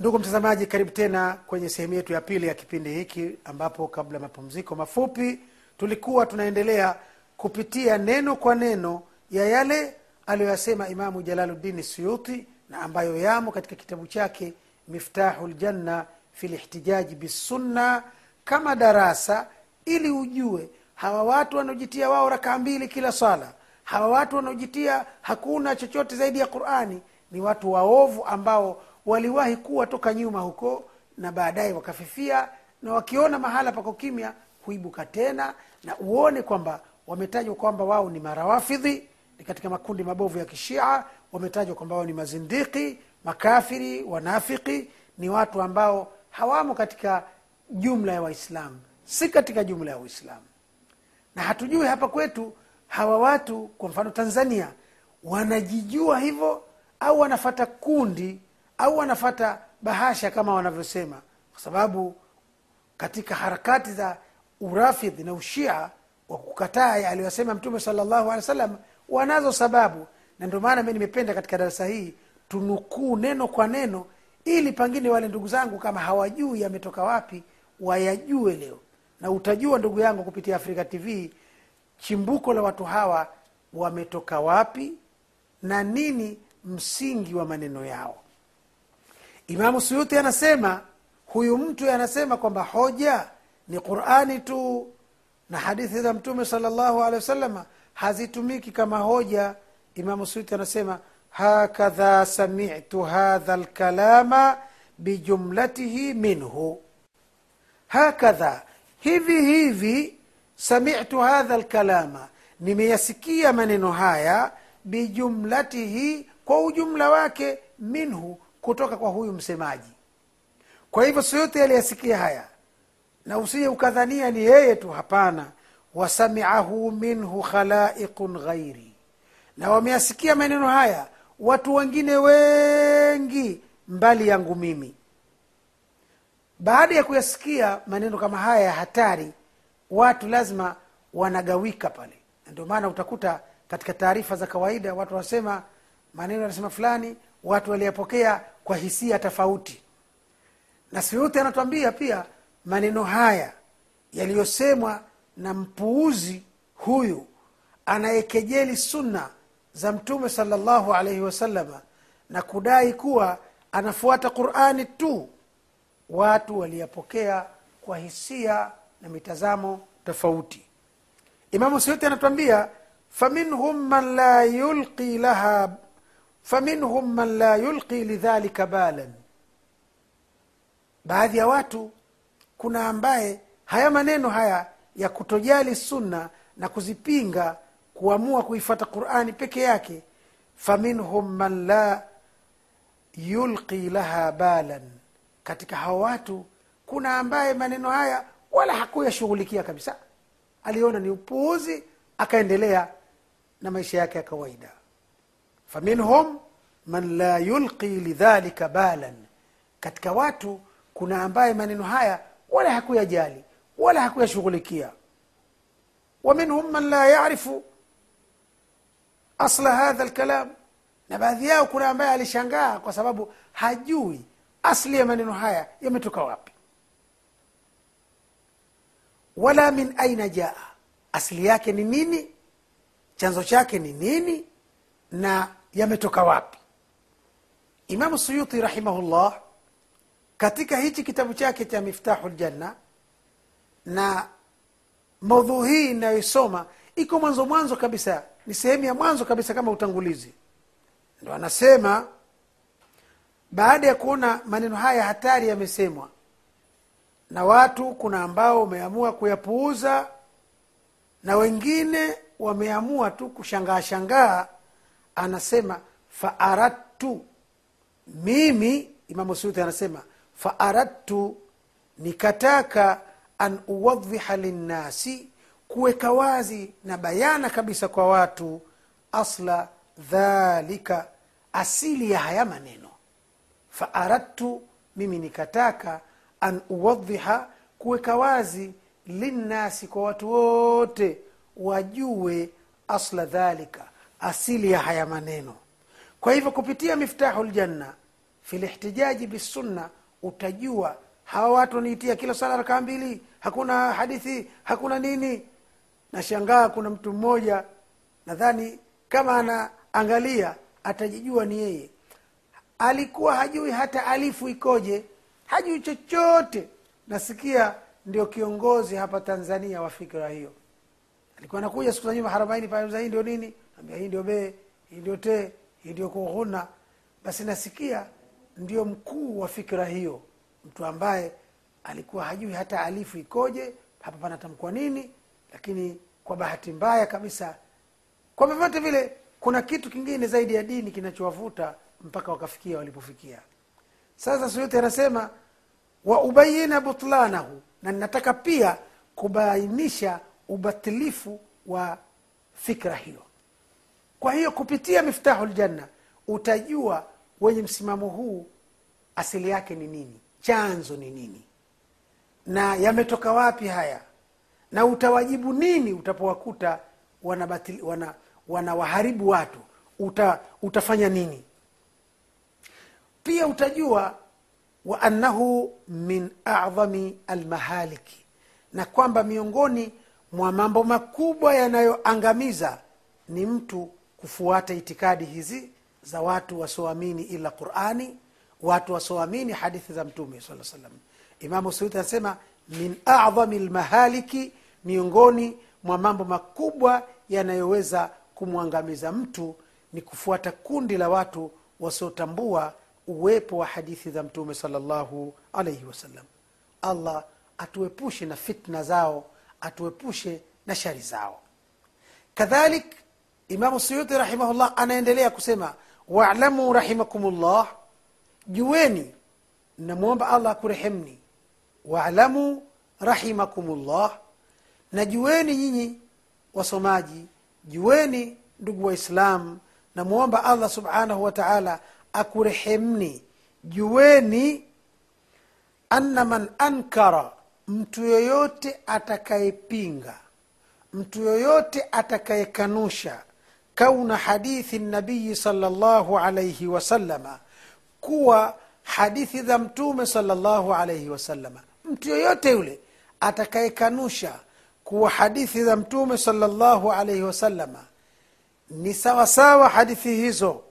ndugu mtazamaji karibu tena kwenye sehemu yetu ya pili ya kipindi hiki ambapo kabla mapumziko mafupi tulikuwa tunaendelea kupitia neno kwa neno ya yale aliyoyasema imamu jalaluddini suyuti na ambayo yamo katika kitabu chake miftahu ljanna fi lihtijaji bisunna kama darasa ili ujue hawa watu wanaojitia wao rakaa mbili kila swala hawa watu wanaojitia hakuna chochote zaidi ya qurani ni watu waovu ambao waliwahi kuwa toka nyuma huko na baadaye wakafifia na wakiona mahala pako kimya huibuka tena na uone kwamba wametajwa kwamba wao ni marawafidhi ni katika makundi mabovu ya kishia wametajwa kwamba wao ni mazindiki makafiri wanafiki ni watu ambao hawamo katika jumla ya waislamu si katika jumla ya uislamu. Na hatujui hapa kwetu hawa watu kwa mfano tanzania wanajijua hivyo au wanafata kundi au wanafata bahasha kama wanavyosema kwa sababu katika harakati za urafidhi na ushia wa kukataa aliyosema mtume salllahu alehi wa sallam wanazo sababu. Na ndio maana mi nimependa katika darasa hii tunukuu neno kwa neno ili pangine wale ndugu zangu kama hawajui yametoka wapi wayajue leo. Na utajua ndugu yangu kupitia afrika tv chimbuko la watu hawa wametoka wapi na nini msingi wa maneno yao imamu suyuti anasema huyu mtu anasema kwamba hoja ni qurani tu na hadithi za mtume salllahu alehi wasalama hazitumiki kama hoja. Imamu suyuti anasema hakadha samitu hadha lkalama bijumlatihi minhu. Hakadha hivi hivi samitu hadha lkalama nimeyasikia maneno haya bijumlatihi kwa ujumla wake minhu kutoka kwa huyu msemaji. Kwa hivyo siyote aliyasikia haya. Na usije ukadhania ni yeye tu hapana. Wasamiahu minhu khalaiqun ghairi. Na wameyasikia maneno haya watu wengine wengi mbali yangu mimi. Baada ya kuyasikia maneno kama haya ya hatari watu lazima wanagawika pale. Ndio maana utakuta katika taarifa za kawaida watu wanasema maneno yanasema fulani watu waliyapokea kwa hisia tofauti. Na suyuti anatuambia pia maneno haya yaliyosemwa na mpuuzi huyu anayekejeli sunna za mtume salllahu alaihi wasalama na kudai kuwa anafuata qurani tu watu waliyapokea kwa hisia na mitazamo tofauti. Imamu suyuti anatuambia faminhum man la yulqi laha faminhum man la yulqi lidhalika balan baadhi ya watu kuna ambaye haya maneno haya ya kutojali sunna na kuzipinga kuamua kuifata qurani peke yake faminhum man la yulqi laha balan katika hawa watu kuna ambaye maneno haya wala hakuyashughulikia kabisa aliona ni upuuzi akaendelea na maisha yake ya kawaida faminhum man la yulqi lidhalika balan. Katika watu kuna ambaye maneno haya wala hakuyajali wala hakuyashughulikia. Wa minhum man la yarifu asla hadha lkalam na baadhi yao kuna ambaye alishangaa kwa sababu hajui asli ya maneno haya yametoka wapi. Wala min aina jaa. Asili yake ni nini? Chanzo chake ni nini? Na yametoka wapi? Imamu suyuti rahimahullah katika hichi kitabu chake cha miftahu ljanna na maudhuu hii inayoisoma iko mwanzo mwanzo kabisa ni sehemu ya mwanzo kabisa kama utangulizi. Ndo anasema baada ya kuona maneno haya hatari yamesemwa na watu kuna ambao wameamua kuyapuuza na wengine wameamua tu kushangaa shangaa anasema faaradtu mimi imamu suyuti anasema faaradtu nikataka an uwadhiha linnasi kuweka wazi na bayana kabisa kwa watu asla dhalika asili ya haya maneno. Faaradtu mimi nikataka an uwadhiha kuweka wazi linnasi kwa watu wote wajue asla dhalika asili ya haya maneno. Kwa hivyo kupitia miftahu ljanna fi lihtijaji bisunna utajua hawa watu waniitia kila sala rakaa mbili hakuna hadithi hakuna nini. Nashangaa kuna mtu mmoja nadhani kama anaangalia atajijua ni yeye. Alikuwa hajui hata alifu ikoje hajui chochote. Nasikia ndio kiongozi hapa tanzania wa fikira hiyo. Alikuwa anakuja siku za nyuma harabaini pale ndio nini ambia hii ndio be hii ndio te hii ndio kughuna basi nasikia ndio mkuu wa fikra hiyo mtu ambaye alikuwa hajui hata alifu ikoje hapa panatamkwa nini lakini kwa bahati mbaya kabisa kwa vyovyote vile kuna kitu kingine zaidi ya dini kinachowavuta mpaka wakafikia walipofikia. Sasa suyuti anasema wa ubayina butlanahu na ninataka pia kubainisha ubatilifu wa fikra hiyo kwa hiyo kupitia miftahu ljanna utajua wenye msimamo huu asili yake ni nini chanzo ni nini. Na yametoka wapi haya? Na utawajibu nini utapowakuta wanabatili, wana, wanawaharibu watu? Uta, utafanya nini? Pia utajua wa annahu min adhami almahaliki na kwamba miongoni mwa mambo makubwa yanayoangamiza ni mtu kufuata itikadi hizi za watu wasioamini ila qurani watu wasioamini hadithi za mtume saa salam imamu suudi anasema min adhami lmahaliki miongoni mwa mambo makubwa yanayoweza kumwangamiza mtu ni kufuata kundi la watu wasiotambua uwepo wa hadithi za mtume salllahu alaihi wasallam. Allah atuepushe na fitna zao atuepushe na shari zao. Kadhalik imamu suyuti rahimahullah anaendelea kusema walamu rahimakumullah juweni namwomba allah akurehemni walamu rahimakumullah na juweni nyinyi wasomaji juweni ndugu waislam namwomba allah subhanahu wa taala akurehemni. Juweni anna man ankara mtu yoyote atakayepinga mtu yoyote atakayekanusha kauna hadithi nabiyi salllahu alaihi wasalama kuwa hadithi za mtume salllahu alaihi wasalama mtu yoyote yule atakayekanusha kuwa hadithi za mtume salllahu alaihi wasalama ni sawasawa hadithi hizo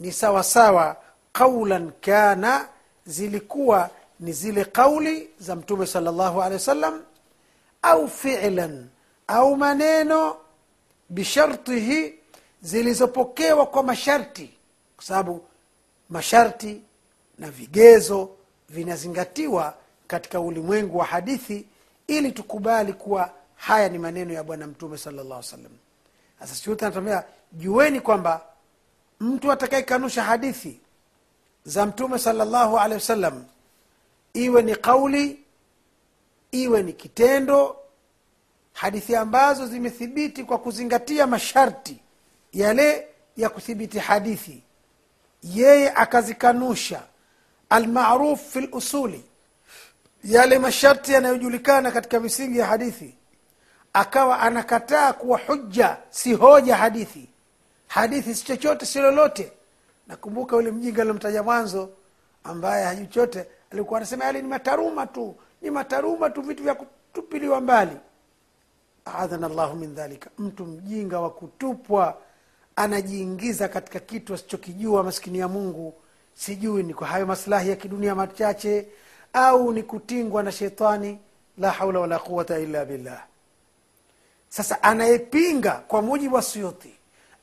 ni sawasawa qaulan kana zilikuwa ni zile qauli za mtume salllahu alehi wasallam au filan au maneno bishartihi zilizopokewa kwa masharti kwa sababu masharti na vigezo vinazingatiwa katika ulimwengu wa hadithi ili tukubali kuwa haya ni maneno ya bwana mtume salllah salam sasa jueni kwamba mtu atakayekanusha hadithi za mtume salllahu alehi wasallam iwe ni kauli iwe ni kitendo hadithi ambazo zimethibiti kwa kuzingatia masharti yale ya kuthibiti hadithi. Yeye akazikanusha almaruf fi lusuli yale masharti yanayojulikana katika misingi ya hadithi. Akawa anakataa kuwa hujja si hoja hadithi. Hadithi si chochote si lolote. Nakumbuka yule mjinga alomtaja mwanzo ambaye hajui alikuwa anasema yale ni mataruma tu ni mataruma tu vitu vya kutupiliwa mbali adhana llahu min dhalika. Mtu mjinga wa kutupwa anajiingiza katika kitu asichokijua maskini ya mungu. Sijui ni kwa hayo maslahi ya kidunia machache au ni kutingwa na shetani. La haula wala quwata illa billah. Sasa anayepinga kwa mujibu wa suyuti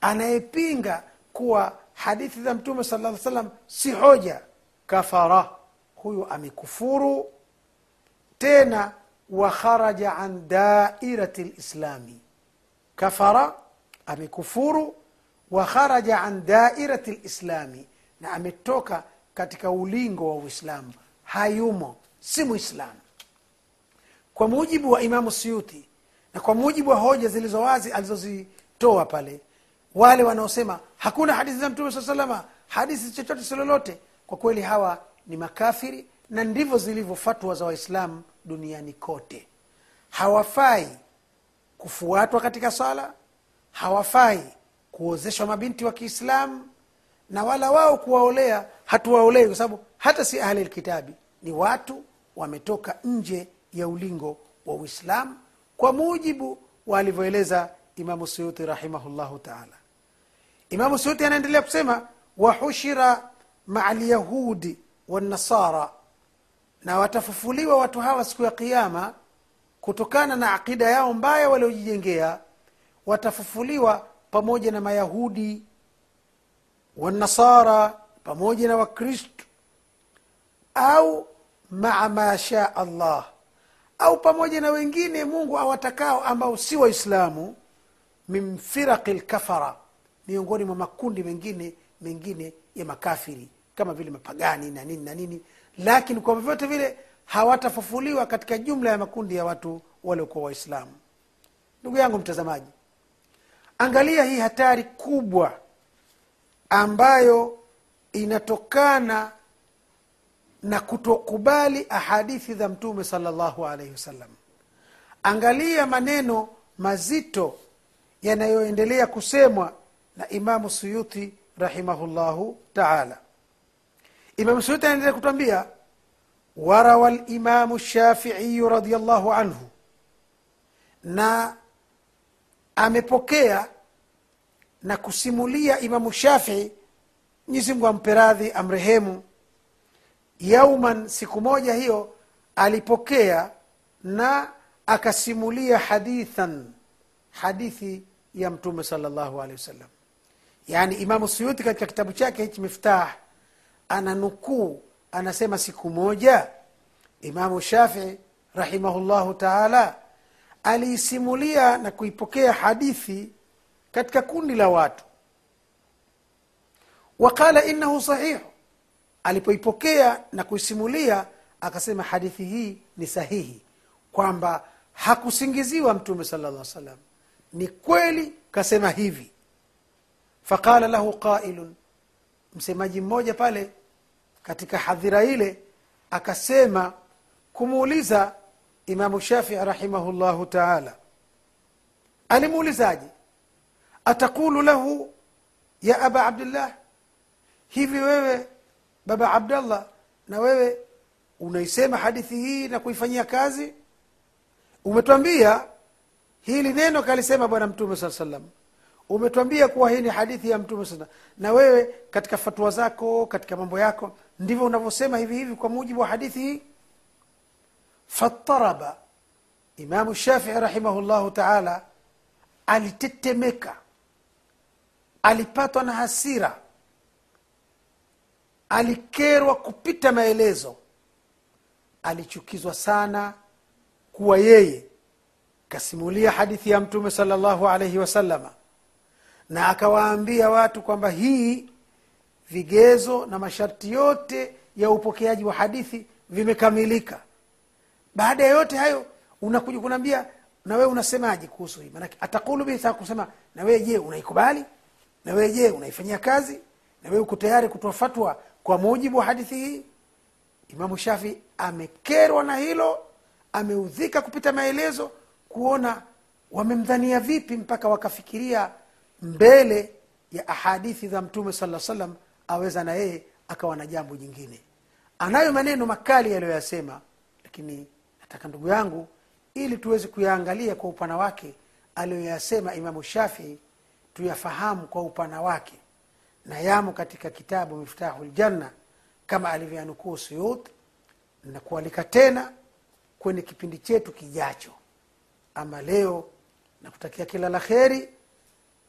anayepinga kuwa hadithi za mtume sala lla salam si hoja kafara. Huyu amekufuru tena kharaja an dairati lislami kafara amekufuru. Wa kharaja an dairati lislami na ametoka katika ulingo wa uislamu. Hayumo si mwislamu kwa mujibu wa imamu suyuti na kwa mujibu wa hoja zilizo wazi alizozitoa pale wale wanaosema hakuna hadithi za mtume saa salama hadithi chochote si lolote kwa kweli hawa ni makafiri na ndivyo zilivyo fatwa za waislamu duniani kote. Hawafai kufuatwa katika sala hawafai kuozeshwa mabinti wa kiislamu na wala wao kuwaolea hatuwaolei kwa sababu hata si ahli lkitabi ni watu wametoka nje ya ulingo wa uislamu kwa mujibu wa alivyoeleza imamu suyuti rahimahullahu taala. Imamu suyuti anaendelea kusema wahushira maa lyahudi wanasara na watafufuliwa watu hawa siku ya qiama kutokana na aqida yao mbaya waliojijengea watafufuliwa pamoja na mayahudi wanasara pamoja na wakristu au maa ma shaa allah au pamoja na wengine mungu awatakao ambao si waislamu min firaqi lkafara miongoni mwa makundi mengine mengine ya makafiri kama vile mapagani na nini na nini lakini kwa vyovyote vile hawatafufuliwa katika jumla ya makundi ya watu waliokuwa waislamu. Ndugu yangu mtazamaji angalia hii hatari kubwa ambayo inatokana na kutokubali ahadithi za mtume salllahu alaihi wasallam. Angalia maneno mazito yanayoendelea kusemwa na imamu suyuti rahimahullahu taala imamu suyuti anaendelea kutwambia warawa limamu shafiiyu radiallahu anhu. Na amepokea na kusimulia imamu shafii mwenyezimngu ampe radhi amrehemu. Yauman siku moja hiyo alipokea na akasimulia hadithan hadithi ya mtume sala llahu alehi wasallam. Yaani imamu suyuti katika kitabu chake hichi miftah ana nukuu anasema siku moja imamu shafii rahimahullahu taala aliisimulia na kuipokea hadithi katika kundi la watu. Waqala innahu sahihu alipoipokea na kuisimulia akasema hadithi hii ni sahihi kwamba hakusingiziwa mtume sala llah salam ni kweli kasema hivi. Faqala lahu qailun msemaji mmoja pale katika hadhira ile akasema kumuuliza imamu shafii rahimahullahu taala alimuulizaje? Ataqulu lahu ya aba abdillah hivi wewe baba abdallah na wewe unaisema hadithi hii na kuifanyia kazi? Umetwambia hili neno kalisema bwana mtume saa salam umetwambia kuwa hii ni hadithi ya mtume sana na wewe katika fatua zako katika mambo yako ndivyo unavyosema hivi hivi kwa mujibu wa hadithi hii? Fataraba imamu shafii rahimahullahu taala alitetemeka. Alipatwa na hasira. Alikerwa kupita maelezo. Alichukizwa sana kuwa yeye kasimulia hadithi ya mtume sala llahu alaihi wasalama na akawaambia watu kwamba hii vigezo na masharti yote ya upokeaji wa hadithi vimekamilika. Baada ya yote hayo unakuja kunaambia na unasemaje kuhusu hii? Manake atakulu bihi kusema je unaikubali? Na je unaifanyia kazi? Na uko tayari kutoa fatwa kwa mujibu wa hadithi hii? Imamu shafi amekerwa na hilo ameudhika kupita maelezo kuona wamemdhania vipi mpaka wakafikiria mbele ya ahadithi za mtume sala salam aweza na yeye akawa na jambo jingine. Anayo maneno makali yaliyoyasema lakini nataka ndugu yangu ili tuweze kuyaangalia kwa upana wake aliyoyasema imamu shafii tuyafahamu kwa upana wake. Na yamo katika kitabu miftahu ljanna kama alivyoyanukuu suyut na kualika tena kwenye kipindi chetu kijacho. Ama leo nakutakia kila la kheri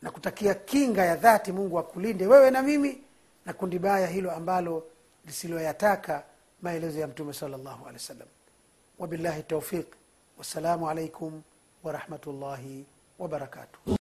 na kutakia kinga ya dhati mungu akulinde wewe na mimi na kundi baya hilo ambalo lisiloyataka maelezo ya mtume sal llahu alehi wa wabillahi taufiq wassalamu alaikum warahmatullahi wabarakatuh